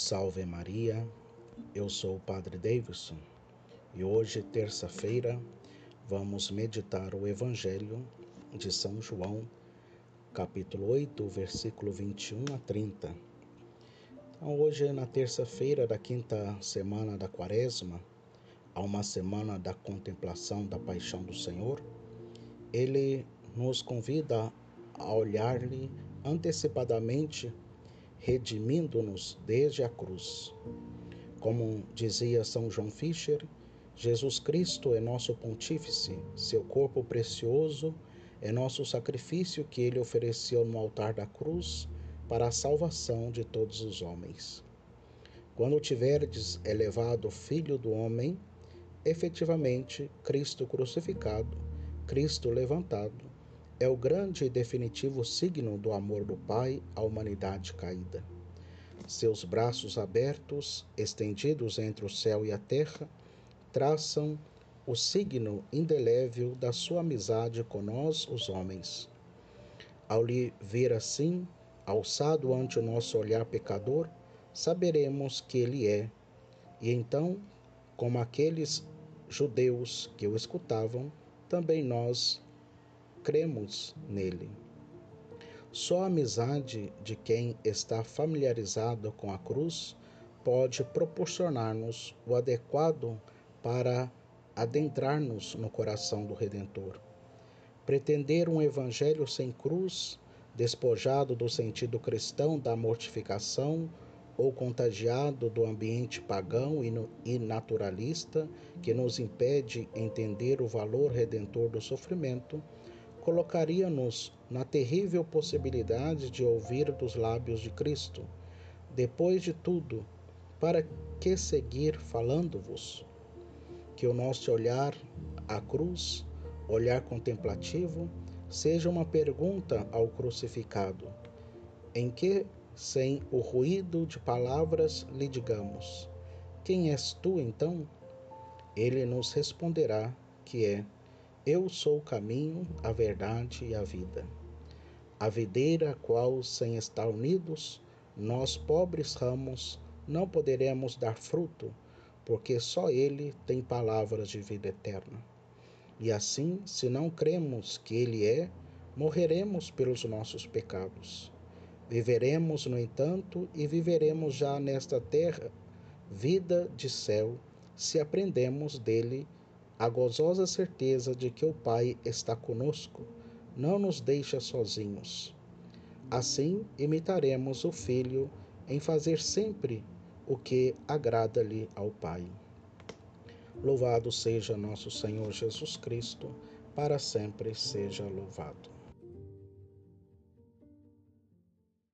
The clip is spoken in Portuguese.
Salve Maria, eu sou o Padre Davidson e hoje, terça-feira, vamos meditar o Evangelho de São João, capítulo 8, versículo 21 a 30. Então, hoje, na terça-feira da quinta semana da Quaresma, a uma semana da contemplação da paixão do Senhor, ele nos convida a olhar-lhe antecipadamente redimindo-nos desde a cruz. Como dizia São João Fischer, Jesus Cristo é nosso pontífice, seu corpo precioso é nosso sacrifício que ele ofereceu no altar da cruz para a salvação de todos os homens. Quando tiverdes elevado o Filho do Homem, efetivamente Cristo crucificado, Cristo levantado, é o grande e definitivo signo do amor do Pai à humanidade caída. Seus braços abertos, estendidos entre o céu e a terra, traçam o signo indelével da sua amizade com nós, os homens. Ao lhe ver assim, alçado ante o nosso olhar pecador, saberemos que ele é, e então, como aqueles judeus que o escutavam, também nós cremos nele. Só a amizade de quem está familiarizado com a cruz pode proporcionar-nos o adequado para adentrar-nos no coração do Redentor. Pretender um evangelho sem cruz, despojado do sentido cristão da mortificação ou contagiado do ambiente pagão e naturalista que nos impede entender o valor redentor do sofrimento, colocaria-nos na terrível possibilidade de ouvir dos lábios de Cristo: Depois de tudo, para que seguir falando-vos? Que o nosso olhar à cruz, olhar contemplativo, seja uma pergunta ao crucificado, em que, sem o ruído de palavras, lhe digamos: Quem és tu então? Ele nos responderá que é eu sou o caminho, a verdade e a vida. A videira a qual, sem estar unidos, nós, pobres ramos, não poderemos dar fruto, porque só Ele tem palavras de vida eterna. E assim, se não cremos que Ele é, morreremos pelos nossos pecados. Viveremos, no entanto, e viveremos já nesta terra vida de céu, se aprendemos dele a gozosa certeza de que o Pai está conosco, não nos deixa sozinhos. Assim, imitaremos o Filho em fazer sempre o que agrada-lhe ao Pai. Louvado seja nosso Senhor Jesus Cristo, para sempre seja louvado.